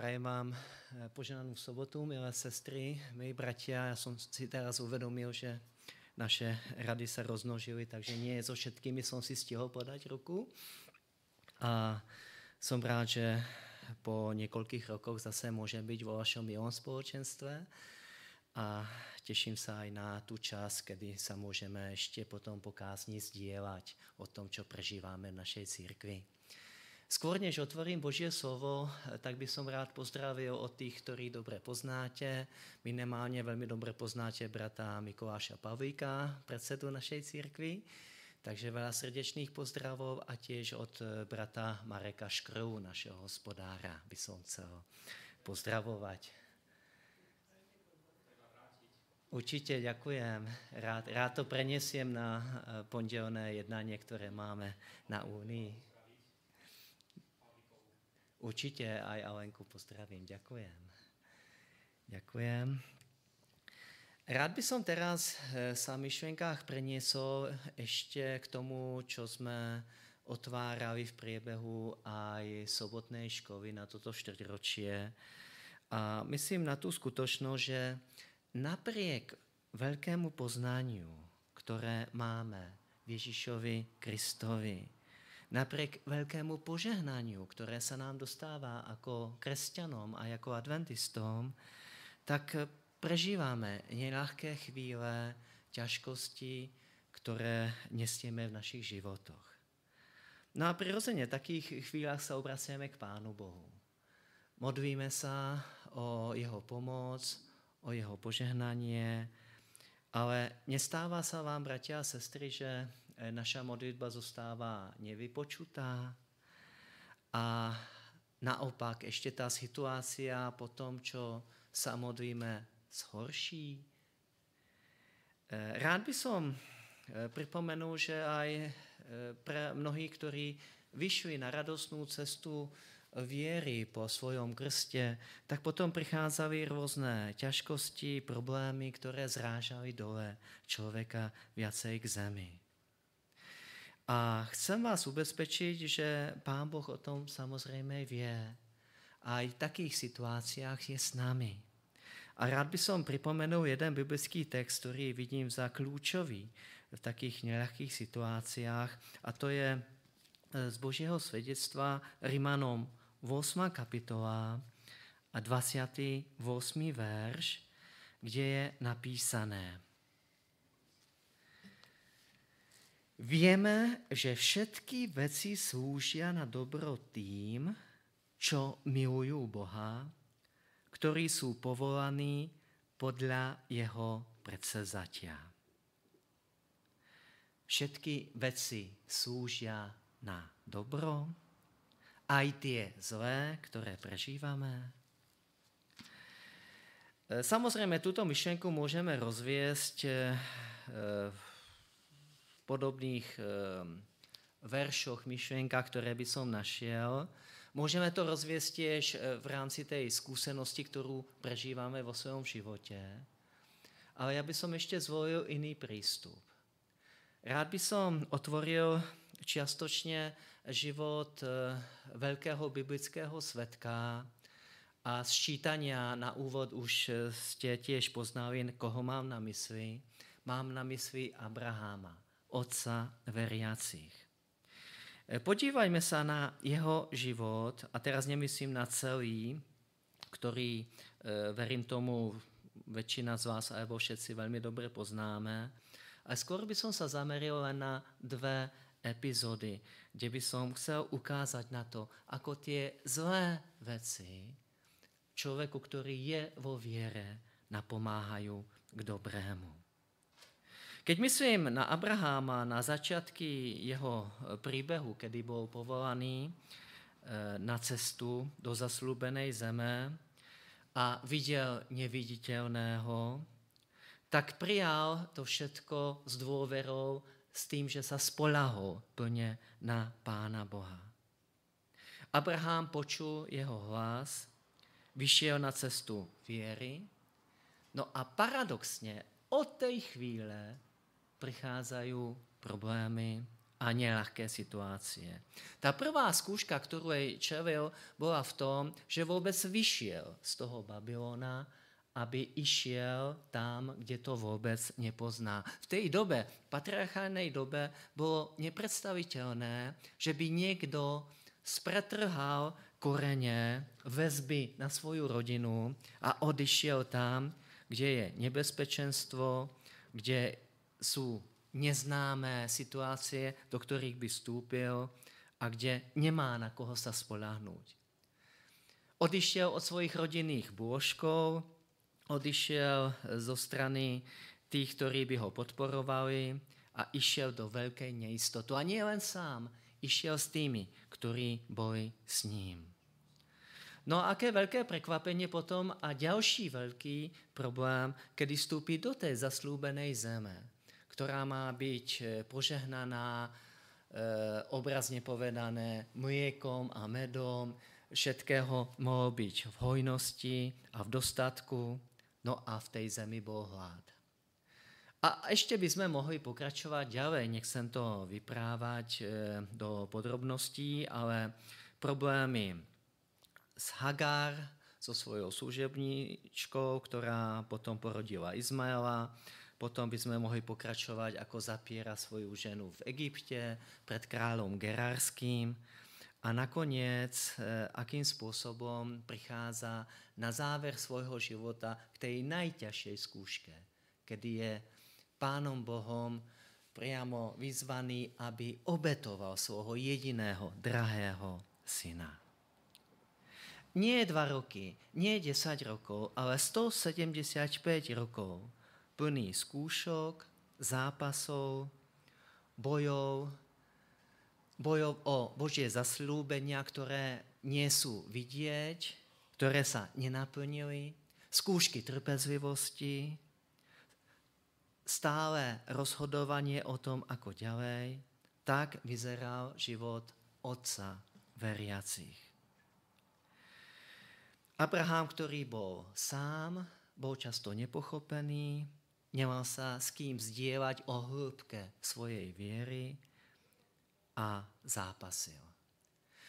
Prajem vám eh, poženanou sobotu, milé sestry, milí bratia. Já jsem si teraz uvědomil, že naše rady se roznožily, takže nie so všetkými jsem si stihl podať ruku. A jsem rád, že po několikých rokoch zase můžem být vo vašem milom společenstve a těším se aj na tu čas, kdy se můžeme ještě potom pokázní sdílet o tom, co prežíváme v našej církvi. Skôr než otvorím Božie slovo, tak by som rád pozdravil od tých, ktorí dobre poznáte. Minimálne veľmi dobre poznáte brata Mikuláša Pavlíka, predsedu našej církvy. Takže veľa srdečných pozdravov a tiež od brata Mareka Škrou, našeho hospodára, by som chcel pozdravovať. Určitě ďakujem. Rád, rád to prenesiem na pondělné jednání, které máme na Unii. Určitě aj Alenku pozdravím, ďakujem. Ďakujem. Rád by som teraz eh, sa myšlenkách preniesol ešte k tomu, čo sme otvárali v priebehu aj sobotnej školy na toto štvrťročie. A myslím na tú skutočnosť, že napriek veľkému poznaniu, ktoré máme v Ježišovi Kristovi, napriek velkému požehnání, které se nám dostává jako křesťanom a jako adventistom, tak prežíváme nelahké chvíle, ťažkosti, které nesíme v našich životoch. No a přirozeně takých chvílách se obracíme k Pánu Bohu. Modlíme se o jeho pomoc, o jeho požehnání, ale nestává se vám, bratia a sestry, že naša modlitba zůstává nevypočutá a naopak ještě ta situace po tom, čo sa modlíme, zhorší. Eh, rád by som eh, připomenul, že aj pre mnohí, kteří vyšli na radostnou cestu věry po svojom krstě, tak potom přicházely různé ťažkosti, problémy, které zrážaly dole člověka viacej k zemi. A chcem vás ubezpečit, že Pán Boh o tom samozřejmě vě. A i v takých situacích je s námi. A rád by som připomenul jeden biblický text, který vidím za klíčový v takých nelehkých situacích, a to je z Božího svědectva Rimanom 8. kapitola a 28. verš, kde je napísané. Víme, že všetky věci slúžia na dobro tým, čo milují Boha, ktorí jsou povolaní podle jeho predsezatia. Všetky věci slúžia na dobro, aj tie zlé, které prežíváme. Samozřejmě tuto myšlenku můžeme rozvěst v eh, podobných ehm, veršoch, myšlenkách, které by som našel. Můžeme to rozvěst eh, v rámci té zkušenosti, kterou prežíváme vo svém životě. Ale já bych som ještě zvolil jiný přístup. Rád by som otvoril čiastočně život eh, velkého biblického svetka a sčítania na úvod už eh, jste těž poznali, koho mám na mysli. Mám na mysli Abraháma otca veriacich. E, podívajme se na jeho život, a teraz nemyslím na celý, který, e, verím tomu, většina z vás alebo všetci velmi dobře poznáme, ale skoro by som sa zameril len na dve epizody, kde by som chcel ukázat na to, ako tie zlé věci člověku, který je vo věre, napomáhají k dobrému. Keď myslím na Abraháma, na začátky jeho eh, příběhu, kdy byl povolaný eh, na cestu do zaslubené zeme a viděl neviditelného, tak přijal to všetko s dôverou, s tím, že se spolahol plně na Pána Boha. Abraham počul jeho hlas, vyšel na cestu věry, no a paradoxně od té chvíle přicházají problémy a nelahké situácie. Ta prvá zkouška, kterou jej čelil, byla v tom, že vůbec vyšel z toho Babylona, aby išel tam, kde to vůbec nepozná. V té době, patriarchálnej době, bylo nepředstavitelné, že by někdo spretrhal koreně, vezby na svou rodinu a odišel tam, kde je nebezpečenstvo, kde jsou neznámé situace, do kterých by vstoupil a kde nemá na koho se spoláhnout. Odišel od svojich rodinných bůžků, odišel zo strany těch, kteří by ho podporovali a išel do velké nejistoty. A nie len sám, išel s tými, kteří byli s ním. No a aké velké překvapení potom a další velký problém, kdy vstoupí do té zaslúbené zeme, která má být eh, požehnaná, eh, obrazně povedané, mlékom a medom, všetkého mohlo být v hojnosti a v dostatku, no a v té zemi byl hlad. A ještě bychom mohli pokračovat dále, nechcem to vyprávat eh, do podrobností, ale problémy s Hagar, so svojou služebníčkou, která potom porodila Izmaela, Potom bychom mohli pokračovat, jako zapíra svoju ženu v Egyptě před králem Gerarským. A nakonec, eh, akým způsobem přichází na závěr svého života k té nejtěžší zkoušce, kdy je pánom Bohom priamo vyzvaný, aby obetoval svého jediného drahého syna. Nie dva roky, nie 10 rokov, ale 175 rokov plný zkoušok, zápasov, bojov, bojov o Božie zaslúbenia, které nejsou vidět, které se nenaplnily, zkoušky trpezlivosti, stále rozhodovanie o tom, ako ďalej, tak vyzeral život otca veriacich. Abraham, který byl sám, byl často nepochopený, nemal sa s kým zdieľať o hĺbke svojej viery a zápasil.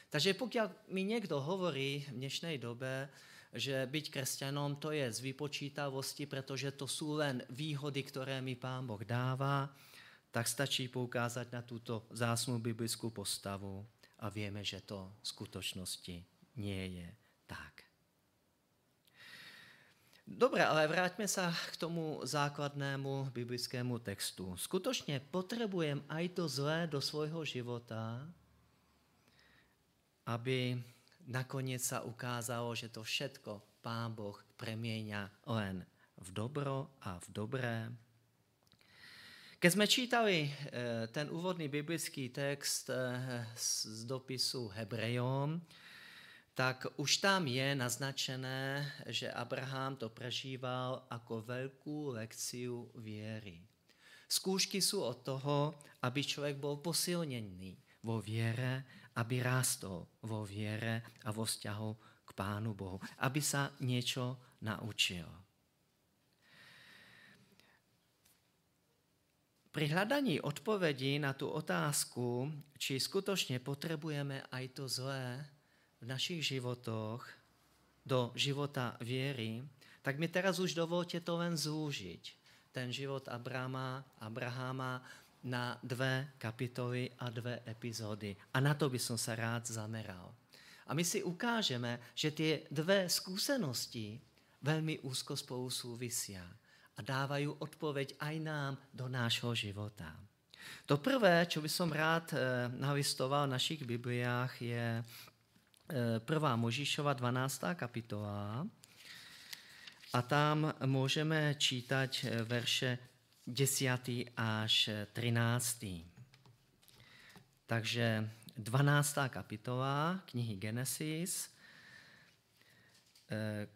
Takže pokud mi někdo hovorí v dnešnej dobe, že byť křesťanom to je z vypočítavosti, protože to jsou len výhody, které mi Pán Boh dává, tak stačí poukázat na tuto zásnu biblickou postavu a víme, že to v skutečnosti nie je tak. Dobré, ale vrátíme se k tomu základnému biblickému textu. Skutečně potřebujeme aj to zlé do svého života, aby nakonec se ukázalo, že to všetko Pán Boh preměňa len v dobro a v dobré. Keď jsme čítali eh, ten úvodný biblický text eh, z dopisu Hebrejom, tak už tam je naznačené, že Abraham to prežíval jako velkou lekciu věry. Zkoušky jsou od toho, aby člověk byl posilněný vo věre, aby rástol vo věre a vo vzťahu k Pánu Bohu, aby se něco naučil. Pri hľadaní odpovědi na tu otázku, či skutečně potřebujeme aj to zlé, v našich životoch do života věry, tak mi teraz už dovolte to len zúžiť. Ten život Abrama, Abrahama na dve kapitoly a dve epizody. A na to by som sa rád zameral. A my si ukážeme, že ty dve skúsenosti velmi úzko spolu súvisia a dávají odpověď aj nám do nášho života. To prvé, by som rád eh, nalistoval v našich Bibliách, je prvá Možíšova 12. kapitola a tam můžeme čítat eh, verše 10. až 13. Takže 12. kapitola knihy Genesis, eh,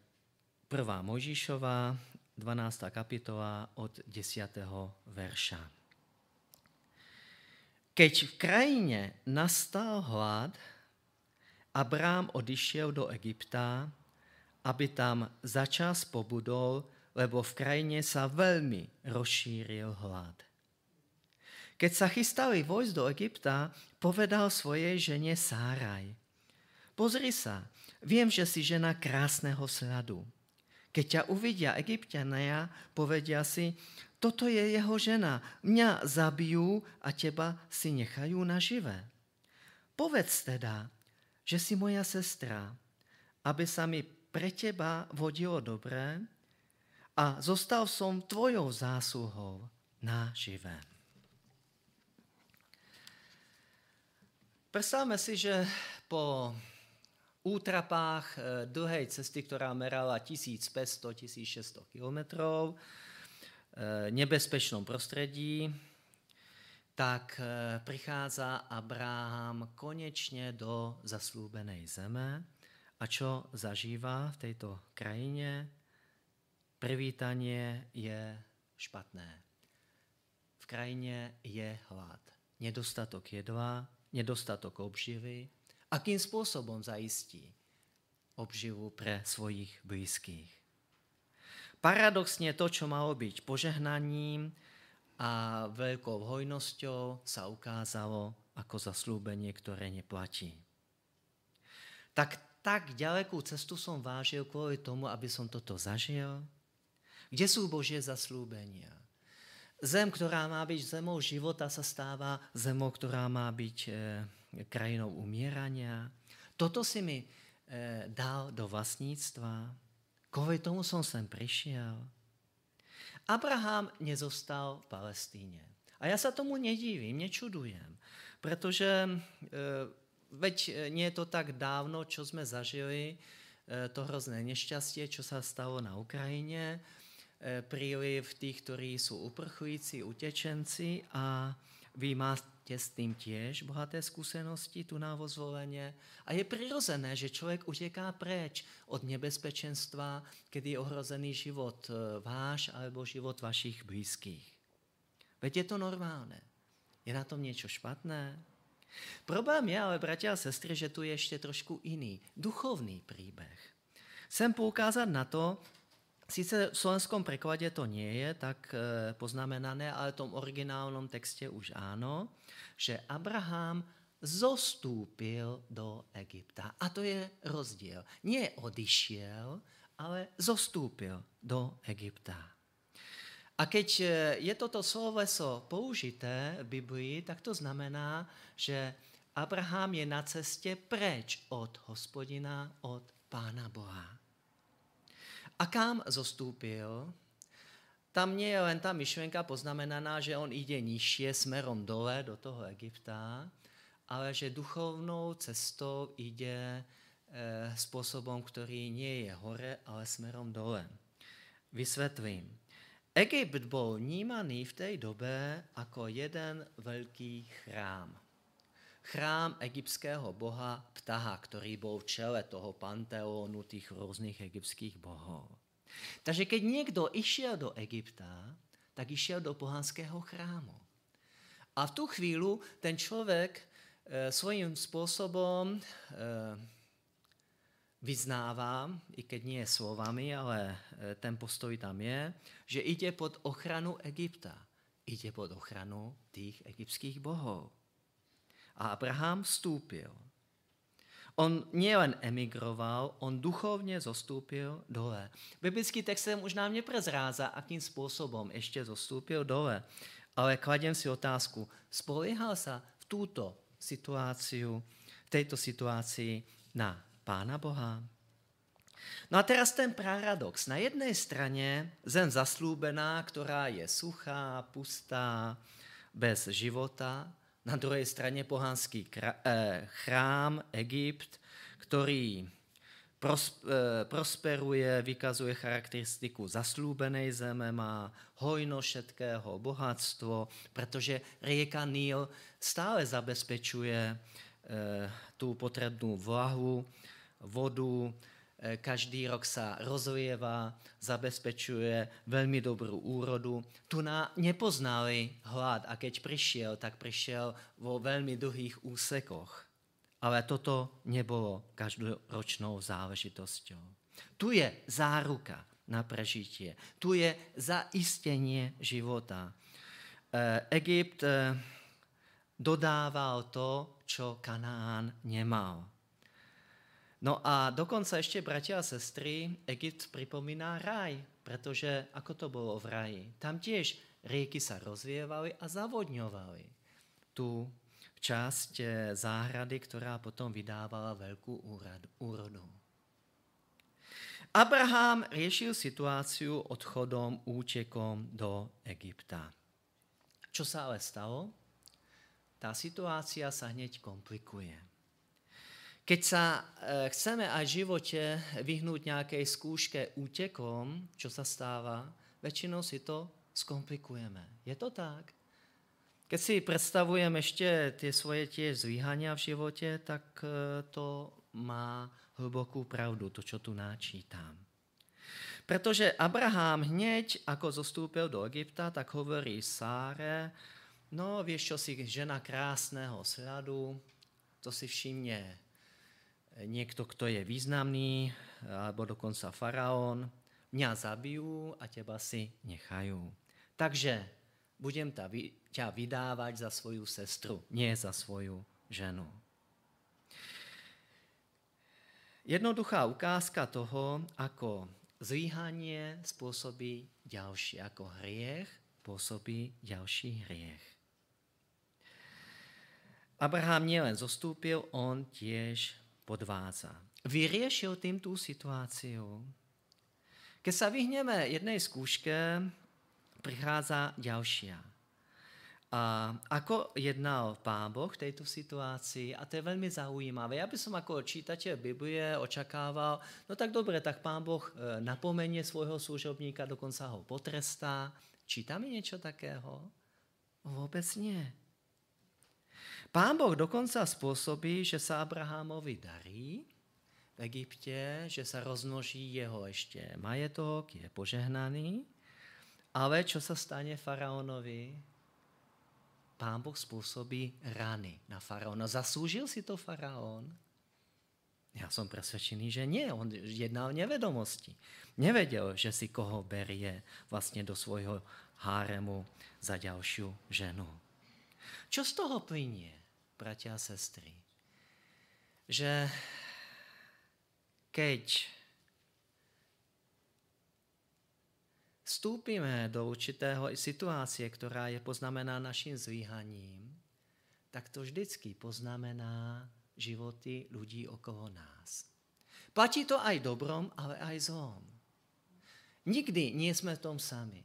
prvá Možíšova, 12. kapitola od 10. verša. Keď v krajině nastal hlad, Abrám odišel do Egypta, aby tam začas pobudol, lebo v krajině sa velmi rozšíril hlad. Keď sa chystali vojsť do Egypta, povedal svojej žene Sáraj. Pozri sa, viem, že si žena krásneho sladu. Keď ťa uvidia egyptiania, povedia si, toto je jeho žena, mňa zabijú a teba si nechajú nažive. Povedz teda, že si moja sestra, aby sa mi pre teba vodilo dobré a zostal som tvojou zásluhou na živé. Predstavme si, že po útrapách eh, dlhej cesty, ktorá merala 1500-1600 kilometrov, eh, nebezpečnom prostredí, tak eh, prichádza Abraham konečne do zaslúbenej zeme. A čo zažíva v tejto krajine? Privítanie je špatné. V krajine je hlad, nedostatok jedla, nedostatok obživy, akým spôsobom zaistí obživu pre svojich blízkych. Paradoxne to, čo malo byť požehnaním a veľkou hojnosťou, sa ukázalo ako zaslúbenie, ktoré neplatí. Tak, tak ďalekú cestu som vážil kvôli tomu, aby som toto zažil. Kde sú Božie zaslúbenia? Zem, ktorá má byť zemou života, sa stáva zemou, ktorá má byť e, krajinou umierania. Toto si mi e, dal do vlastníctva. Kvôli tomu som sem prišiel. Abraham nezostal v Palestíne. A ja sa tomu nedívim, nečudujem, pretože e, veď nie je to tak dávno, čo sme zažili, e, to hrozné nešťastie, čo sa stalo na Ukrajine, E, príliv tých, ktorí sú uprchlíci, utečenci a vy máte s tým tiež bohaté skúsenosti tu vozvolenie. A je prirozené, že človek uteká preč od nebezpečenstva, kedy je ohrozený život e, váš alebo život vašich blízkych. Veď je to normálne. Je na tom niečo špatné? Problém je ale, bratia a sestry, že tu je ešte trošku iný, duchovný príbeh. Chcem poukázať na to, Sice v slovenskom preklade to nie je tak e, poznamenané, ale v tom originálnom texte už áno, že Abraham zostúpil do Egypta. A to je rozdiel. Nie odišiel, ale zostúpil do Egypta. A keď e, je toto sloveso použité v Biblii, tak to znamená, že Abraham je na ceste preč od hospodina, od Pána Boha. A kam zostúpil? Tam je len tá myšlenka poznamenaná, že on ide nižšie smerom dole do toho Egypta, ale že duchovnou cestou ide e, spôsobom, ktorý nie je hore, ale smerom dole. Vysvetlím. Egypt bol vnímaný v tej dobe ako jeden veľký chrám chrám egyptského boha Ptaha, ktorý bol v čele toho panteónu tých rôznych egyptských bohov. Takže keď niekto išiel do Egypta, tak išiel do pohanského chrámu. A v tú chvíľu ten človek e, svojím spôsobom e, vyznáva, i keď nie slovami, ale e, ten postoj tam je, že ide pod ochranu Egypta. Ide pod ochranu tých egyptských bohov. A Abraham vstúpil. On nielen emigroval, on duchovne zostúpil dole. Biblický text už nám neprezráza, akým spôsobom ešte zostúpil dole. Ale kladem si otázku, spoliehal sa v túto situáciu, v tejto situácii na Pána Boha? No a teraz ten paradox. Na jednej strane zem zaslúbená, ktorá je suchá, pustá, bez života, na druhej strane pohanský eh, chrám Egypt, ktorý eh, prosperuje, vykazuje charakteristiku zaslúbenej zeme, má hojno všetkého bohatstvo, pretože rieka Níl stále zabezpečuje eh, tú potrebnú vlahu, vodu, každý rok sa rozlieva, zabezpečuje veľmi dobrú úrodu. Tu na nepoznali hlad a keď prišiel, tak prišiel vo veľmi dlhých úsekoch. Ale toto nebolo každoročnou záležitosťou. Tu je záruka na prežitie. Tu je zaistenie života. E, Egypt dodával to, čo Kanán nemal. No a dokonce ještě, bratia a sestry, Egypt připomíná raj, protože ako to bylo v raji? Tam těž rieky sa rozvievali a zavodňovali tu část záhrady, která potom vydávala velkou úrodu. Abraham riešil situáciu odchodom, účekom do Egypta. Čo sa ale stalo? Tá situácia sa hneď komplikuje. Keď sa e, chceme aj v živote vyhnúť nejakej skúške útekom, čo sa stáva, väčšinou si to skomplikujeme. Je to tak? Keď si predstavujem ešte tie svoje tiež zvíhania v živote, tak e, to má hlbokú pravdu, to, čo tu náčítam. Pretože Abraham hneď, ako zostúpil do Egypta, tak hovorí Sáre, no vieš čo si, žena krásného sladu, to si všimne niekto, kto je významný, alebo dokonca faraón, mňa zabijú a teba si nechajú. Takže budem ťa vydávať za svoju sestru, nie za svoju ženu. Jednoduchá ukázka toho, ako zvíhanie spôsobí ďalší, ako hriech pôsobí ďalší hriech. Abraham nielen zostúpil, on tiež podvádza. Vyriešil tým tú situáciu. Keď sa vyhneme jednej skúške, prichádza ďalšia. A ako jednal Pán Boh v tejto situácii, a to je veľmi zaujímavé. Ja by som ako čítateľ Biblie očakával, no tak dobre, tak Pán Boh e, napomenie svojho služobníka, dokonca ho potrestá. Čítame niečo takého? Vôbec nie. Pán Boh dokonca spôsobí, že sa Abrahamovi darí v Egypte, že sa rozmnoží jeho ešte majetok, je požehnaný, ale čo sa stane faraónovi? Pán Boh spôsobí rany na faraóna. Zaslúžil si to faraón? Ja som presvedčený, že nie. On jednal nevedomosti. Nevedel, že si koho berie vlastne do svojho háremu za ďalšiu ženu. Čo z toho plynie, bratia a sestry? Že keď vstúpime do určitého situácie, která je poznamená naším zvíhaním, tak to vždycky poznamená životy lidí okolo nás. Platí to aj dobrom, ale aj zlom. Nikdy nie jsme v tom sami.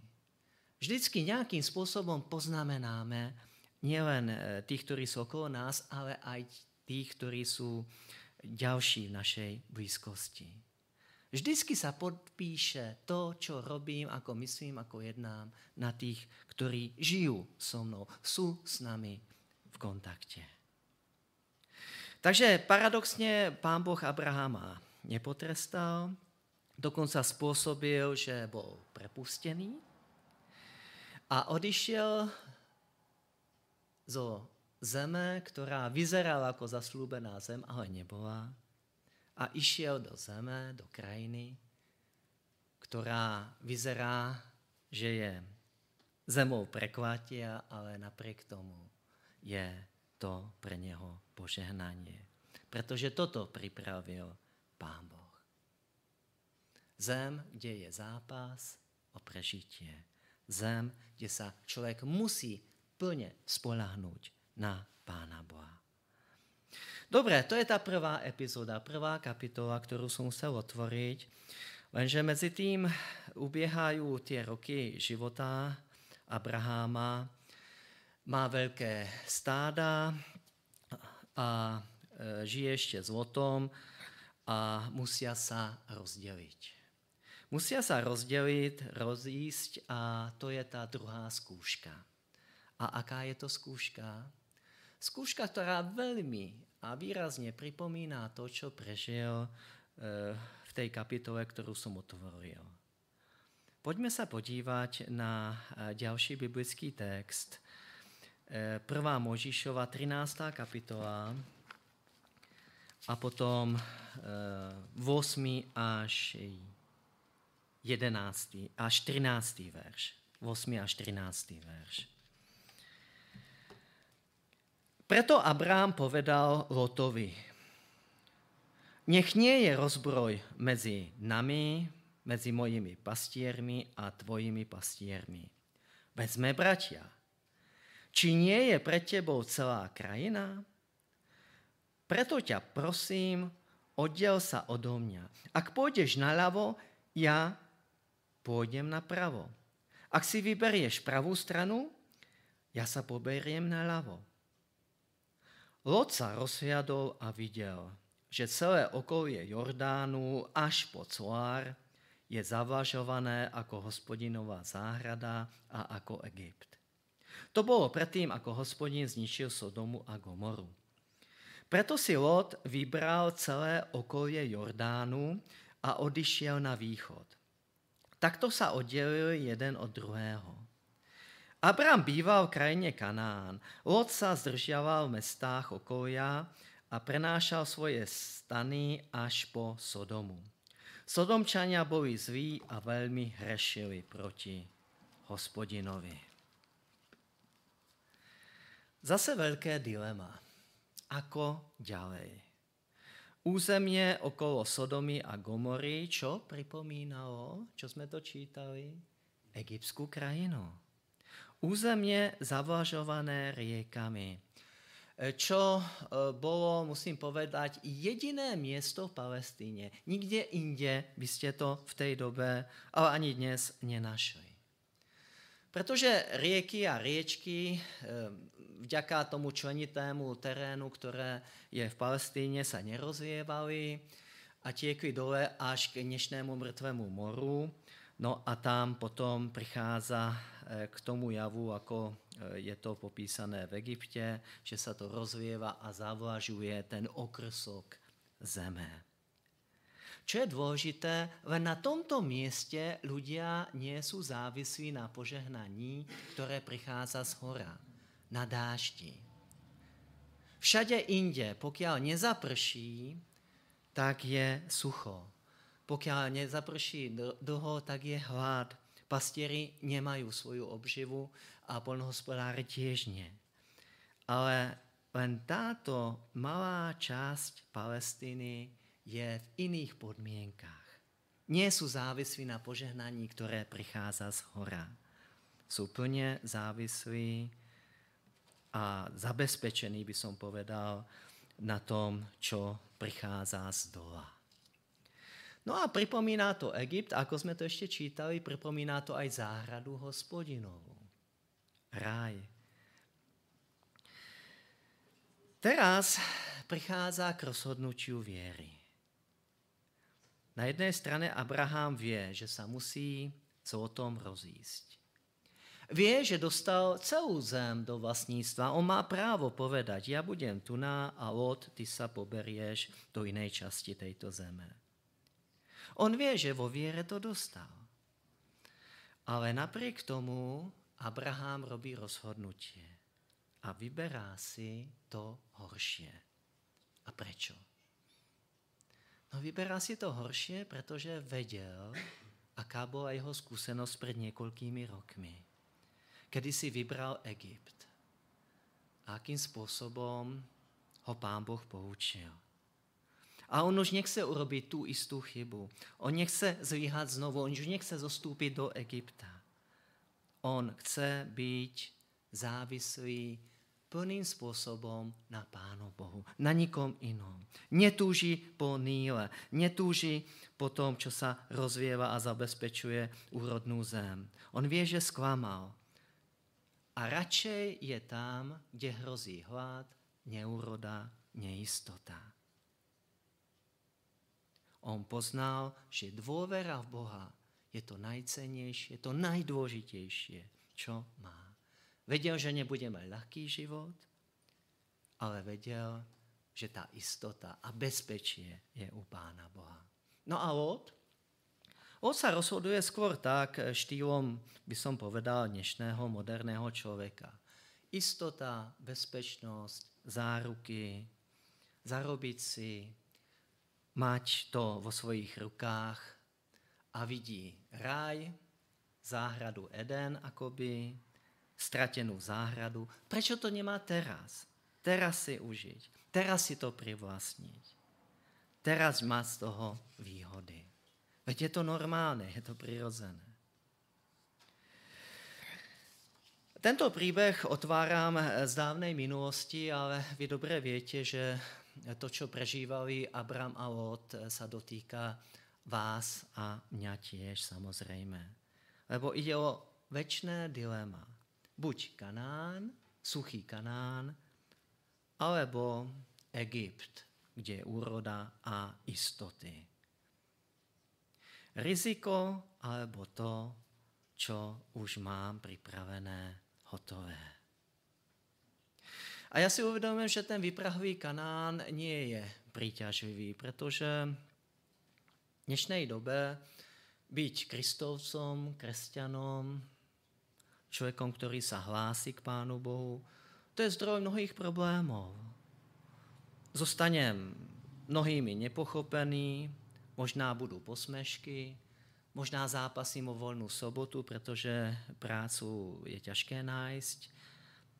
Vždycky nějakým způsobem poznamenáme nielen eh, tých, ktorí sú okolo nás, ale aj tých, ktorí sú ďalší v našej blízkosti. Vždycky sa podpíše to, čo robím, ako myslím, ako jednám na tých, ktorí žijú so mnou, sú s nami v kontakte. Takže paradoxně pán Boh Abrahama nepotrestal, dokonca spôsobil, že bol prepustený a odišiel zo zeme, ktorá vyzerala ako zaslúbená zem, ale nebola a išiel do zeme, do krajiny, ktorá vyzerá, že je zemou prekvatia, ale napriek tomu je to pre něho požehnanie. Protože toto pripravil Pán Boh. Zem, kde je zápas o prežitie. Zem, kde sa človek musí plne spolahnuť na Pána Boha. Dobre, to je ta prvá epizoda, prvá kapitola, kterou jsem musel otvoriť. Lenže mezi tím uběhají tie roky života Abraháma. Má velké stáda a e, žije ještě zlotom a musia sa rozdeliť. Musia sa rozdeliť, rozísť a to je ta druhá skúška. A aká je to skúška? Skúška, která velmi a výrazně připomíná to, co prežil eh, v té kapitole, kterou jsem otvoril. Pojďme se podívat na eh, další biblický text. Eh, prvá Možíšova 13. kapitola a potom 8. až 11. až 13. verš. 8. až 13. verš. Preto Abrám povedal Lotovi, nech nie je rozbroj mezi nami, mezi mojimi pastiermi a tvojimi pastiermi. Veď sme bratia. Či nie je pre tebou celá krajina? Preto ťa prosím, oddiel sa odo mňa. Ak pôjdeš naľavo, ja pôjdem napravo. Ak si vyberieš pravú stranu, ja sa poberiem naľavo. Lot sa rozhliadol a videl, že celé okolie Jordánu až po Coár je zavažované ako hospodinová záhrada a ako Egypt. To bolo predtým, ako hospodin zničil Sodomu a Gomoru. Preto si Lot vybral celé okolie Jordánu a odišiel na východ. Takto sa oddelili jeden od druhého. Abraham býval v krajine Kanán. Lot sa zdržiaval v mestách okolia a prenášal svoje stany až po Sodomu. Sodomčania boli zví a veľmi hrešili proti hospodinovi. Zase veľké dilema. Ako ďalej? Územie okolo Sodomy a Gomory, čo pripomínalo, čo sme to čítali? Egyptskú krajinu územie zavlažované riekami. Čo e, bolo, musím povedať, jediné miesto v Palestíne. Nikde inde by ste to v tej dobe, ale ani dnes nenašli. Protože rieky a riečky e, vďaka tomu členitému terénu, ktoré je v Palestíne, sa nerozvievali a tiekli dole až k dnešnému mŕtvemu moru. No a tam potom prichádza eh, k tomu javu, ako eh, je to popísané v Egypte, že sa to rozvieva a zavlažuje ten okrsok zeme. Čo je dôležité, len na tomto mieste ľudia nie sú závislí na požehnaní, ktoré prichádza z hora, na dáždi. Všade inde, pokiaľ nezaprší, tak je sucho. Pokiaľ nezaprší dlho, tak je hlad. Pastieri nemajú svoju obživu a polnohospodári tiež nie. Ale len táto malá časť Palestíny je v iných podmienkách. Nie sú závislí na požehnaní, ktoré prichádza z hora. Sú plne závislí a zabezpečení, by som povedal, na tom, čo prichádza z dola. No a pripomíná to Egypt, ako sme to ešte čítali, pripomíná to aj záhradu hospodinovú. Ráj. Teraz prichádza k rozhodnutiu viery. Na jednej strane Abraham vie, že sa musí co o tom rozísť. Vie, že dostal celú zem do vlastníctva. On má právo povedať, ja budem tu na a od ty sa poberieš do inej časti tejto zeme. On vie, že vo viere to dostal. Ale napriek tomu Abraham robí rozhodnutie a vyberá si to horšie. A prečo? No vyberá si to horšie, pretože vedel, aká bola jeho skúsenosť pred niekoľkými rokmi, kedy si vybral Egypt. A akým spôsobom ho pán Boh poučil. A on už nechce urobiť tú istú chybu. On nechce zvíhať znovu, on už nechce zostúpiť do Egypta. On chce byť závislý plným spôsobom na Pánu Bohu, na nikom inom. Netúži po Níle, netúži po tom, čo sa rozvieva a zabezpečuje úrodnú zem. On vie, že sklamal. A radšej je tam, kde hrozí hlad, neúroda, neistota. On poznal, že dôvera v Boha je to najcennejšie, to najdôležitejšie, čo má. Vedel, že nebude mať ľahký život, ale vedel, že tá istota a bezpečie je u Pána Boha. No a Lot? Lot sa rozhoduje skôr tak štýlom, by som povedal, dnešného moderného človeka. Istota, bezpečnosť, záruky, zarobiť si, mať to vo svojich rukách a vidí ráj, záhradu Eden akoby, stratenú záhradu. Prečo to nemá teraz? teraz si užiť, teraz si to privlastniť, teraz mať z toho výhody. Veď je to normálne, je to prirodzené. Tento príbeh otváram z dávnej minulosti, ale vy dobre viete, že to, čo prežívali Abram a Lot, sa dotýka vás a mňa tiež samozrejme. Lebo ide o väčšné dilema. Buď Kanán, suchý Kanán, alebo Egypt, kde je úroda a istoty. Riziko alebo to, čo už mám pripravené, hotové. A já si uvědomím, že ten vyprahový kanán nie je príťažlivý, protože v dnešnej dobe byť kristovcom, kresťanom, človekom, ktorý sa hlási k Pánu Bohu, to je zdroj mnohých problémov. Zostanem mnohými nepochopený, možná budú posmešky, možná zápasím o voľnú sobotu, pretože prácu je ťažké nájsť.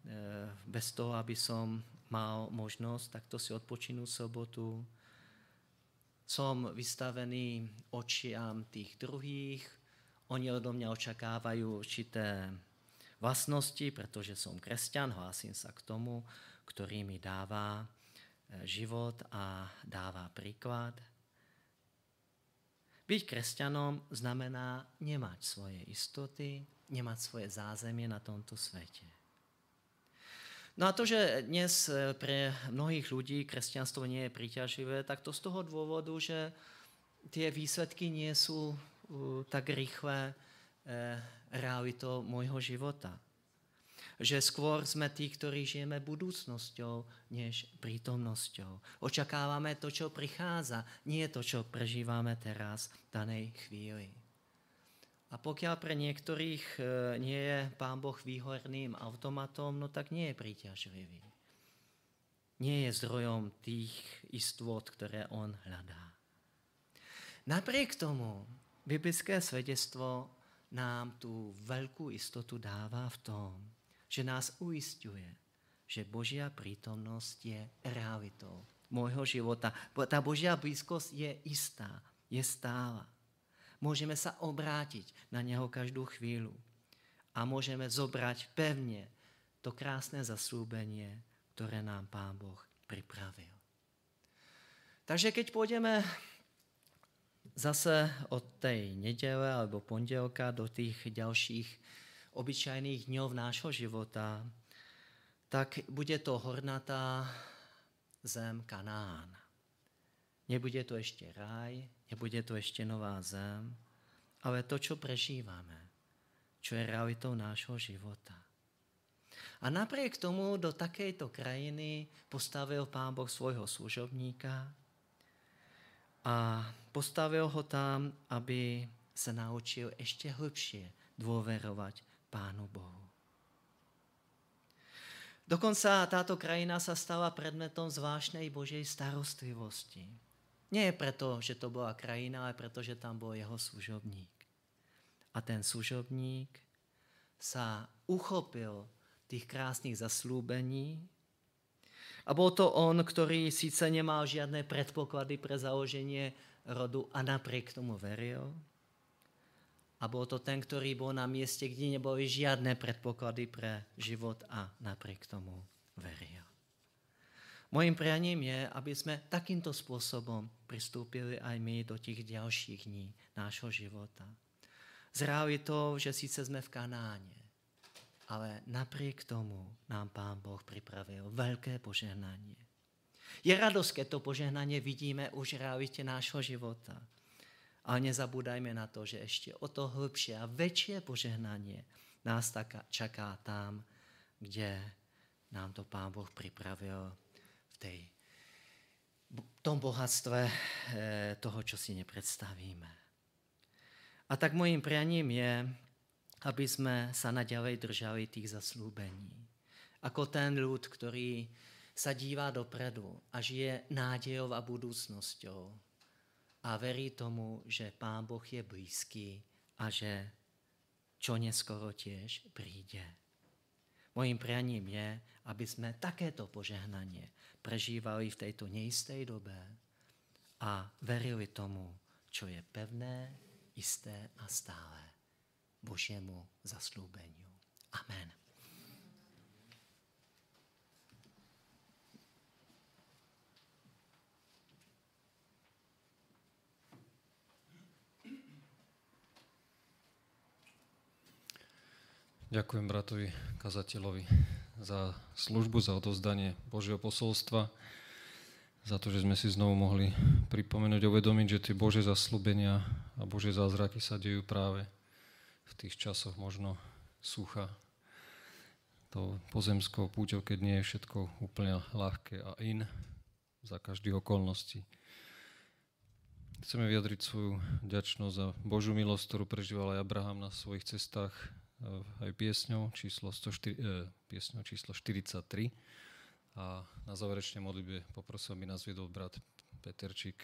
E, bez toho, aby som mal možnosť takto si odpočinúť sobotu. Som vystavený očiam tých druhých. Oni odo mňa očakávajú určité vlastnosti, pretože som kresťan, hlásim sa k tomu, ktorý mi dáva e, život a dáva príklad. Byť kresťanom znamená nemať svoje istoty, nemať svoje zázemie na tomto svete. No a to, že dnes eh, pre mnohých ľudí kresťanstvo nie je príťažlivé, tak to z toho dôvodu, že tie výsledky nie sú uh, tak rýchle uh, realitou môjho života že skôr sme tí, ktorí žijeme budúcnosťou, než prítomnosťou. Očakávame to, čo prichádza, nie to, čo prežívame teraz v danej chvíli. A pokiaľ pre niektorých e, nie je Pán Boh výhorným automatom, no tak nie je príťažlivý. Nie je zdrojom tých istôt, ktoré on hľadá. Napriek tomu biblické svedectvo nám tú veľkú istotu dáva v tom, že nás uistuje, že Božia prítomnosť je realitou môjho života. Tá Božia blízkosť je istá, je stála. Môžeme sa obrátiť na Neho každú chvíľu a môžeme zobrať pevne to krásne zaslúbenie, ktoré nám Pán Boh pripravil. Takže keď pôjdeme zase od tej nedele alebo pondelka do tých ďalších obyčajných dňov nášho života, tak bude to hornatá zem Kanán. Nebude to ešte ráj, nebude to ešte nová zem, ale to, čo prežívame, čo je realitou nášho života. A napriek tomu do takejto krajiny postavil Pán Boh svojho služobníka a postavil ho tam, aby sa naučil ešte hlbšie dôverovať Pánu Bohu. Dokonca táto krajina sa stala predmetom zvláštnej Božej starostlivosti. Nie je preto, že to bola krajina, ale preto, že tam bol jeho služobník. A ten služobník sa uchopil tých krásnych zaslúbení a bol to on, ktorý síce nemal žiadne predpoklady pre založenie rodu a napriek tomu veril, a bol to ten, ktorý bol na mieste, kde neboli žiadne predpoklady pre život a napriek tomu veril. Mojím prianím je, aby sme takýmto spôsobom pristúpili aj my do tých ďalších dní nášho života. S realitou, že síce sme v Kanáne, ale napriek tomu nám Pán Boh pripravil veľké požehnanie. Je radosť, keď to požehnanie vidíme už v realite nášho života. Ale nezabúdajme na to, že ešte o to hlbšie a väčšie požehnanie nás taká, čaká tam, kde nám to Pán Boh pripravil v tej, tom bohatstve eh, toho, čo si nepredstavíme. A tak mojím prianím je, aby sme sa naďalej držali tých zaslúbení. Ako ten ľud, ktorý sa dívá dopredu a žije nádejou a budúcnosťou a verí tomu, že Pán Boh je blízky a že čo neskoro tiež príde. Mojím prianím je, aby sme takéto požehnanie prežívali v tejto neistej dobe a verili tomu, čo je pevné, isté a stále. Božiemu zaslúbeniu. Amen. Ďakujem bratovi kazateľovi za službu, za odovzdanie Božieho posolstva, za to, že sme si znovu mohli pripomenúť, uvedomiť, že tie Božie zaslúbenia a Božie zázraky sa dejú práve v tých časoch možno sucha, to pozemskou púťou, keď nie je všetko úplne ľahké a in za každých okolností. Chceme vyjadriť svoju vďačnosť za Božú milosť, ktorú prežíval aj Abraham na svojich cestách aj piesňou číslo, 104, eh, piesňou číslo 43. A na záverečnej modlitbe poprosil, aby nás viedol brat Peterčík.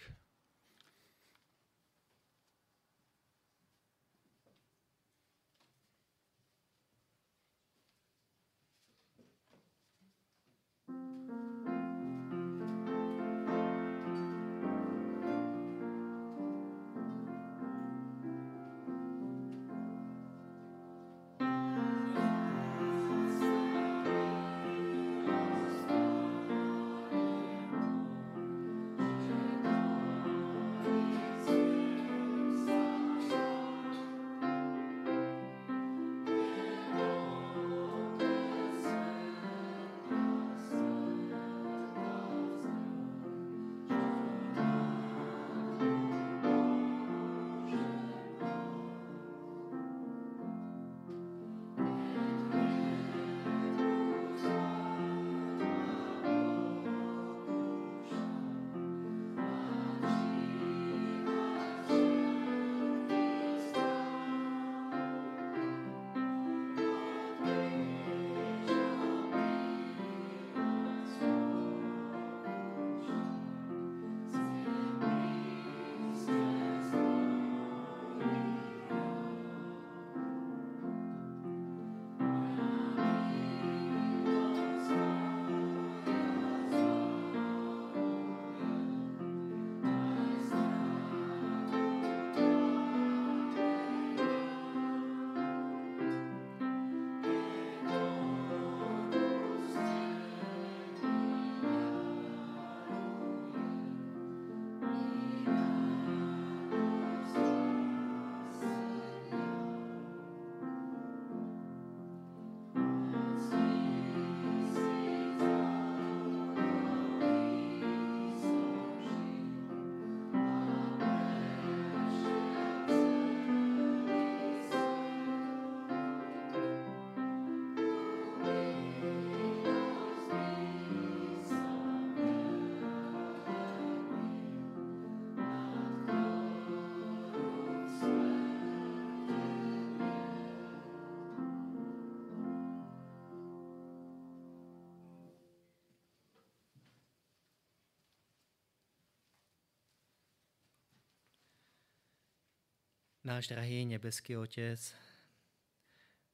Náš drahý nebeský Otec,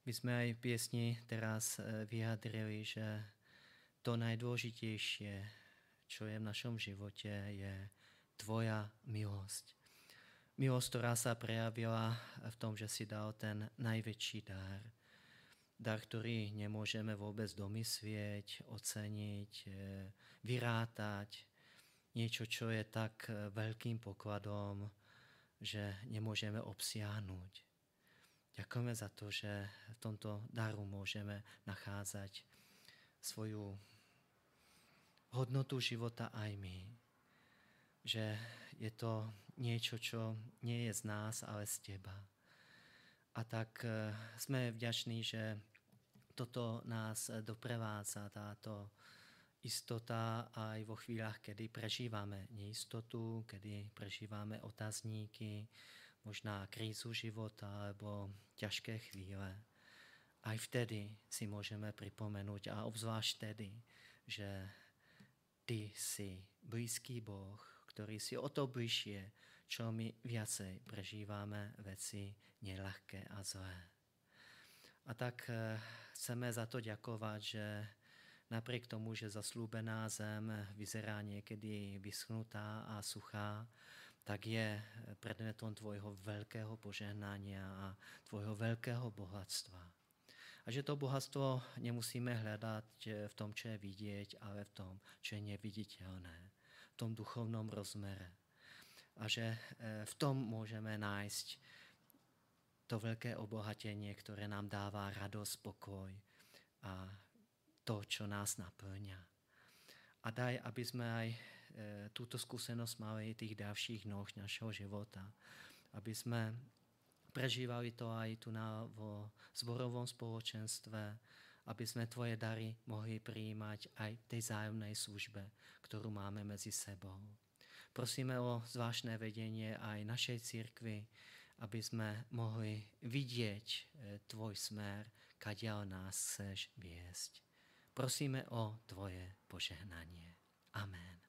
my sme aj v piesni teraz eh, vyjadrili, že to najdôležitejšie, čo je v našom živote, je Tvoja milosť. Milosť, ktorá sa prejavila v tom, že si dal ten najväčší dar. Dar, ktorý nemôžeme vôbec domyslieť, oceniť, eh, vyrátať. Niečo, čo je tak eh, veľkým pokladom, že nemôžeme obsiahnuť. Ďakujeme za to, že v tomto daru môžeme nachádzať svoju hodnotu života aj my. Že je to niečo, čo nie je z nás, ale z Teba. A tak eh, sme vďační, že toto nás doprevádza, táto istota aj vo chvíľach, kedy prežívame neistotu, kedy prežívame otazníky, možná krízu života alebo ťažké chvíle. Aj vtedy si môžeme pripomenúť, a obzvlášť vtedy, že Ty si blízký Boh, ktorý si o to bližšie, čo my viacej prežívame veci nelahké a zlé. A tak eh, chceme za to děkovat, že napriek tomu, že zaslúbená zem vyzerá někdy vyschnutá a suchá, tak je predmetom tvojho veľkého požehnania a tvojho veľkého bohatstva. A že to bohatstvo nemusíme hledat v tom, čo je vidět, ale v tom, čo je neviditelné, v tom duchovnom rozmere. A že eh, v tom můžeme nájsť to velké obohatení, které nám dává radost, pokoj a to, čo nás naplňa. A daj, aby jsme aj e, túto skúsenosť mali i tých ďalších noh našeho života. Aby jsme prežívali to aj tu na, vo zborovom spoločenstve, aby jsme tvoje dary mohli přijímat aj v tej zájomnej službe, kterou máme mezi sebou. Prosíme o zvláštné vedenie aj našej církvy, aby jsme mohli vidět e, tvoj smer, kadiaľ nás chceš viesť. Prosíme o Tvoje požehnanie. Amen.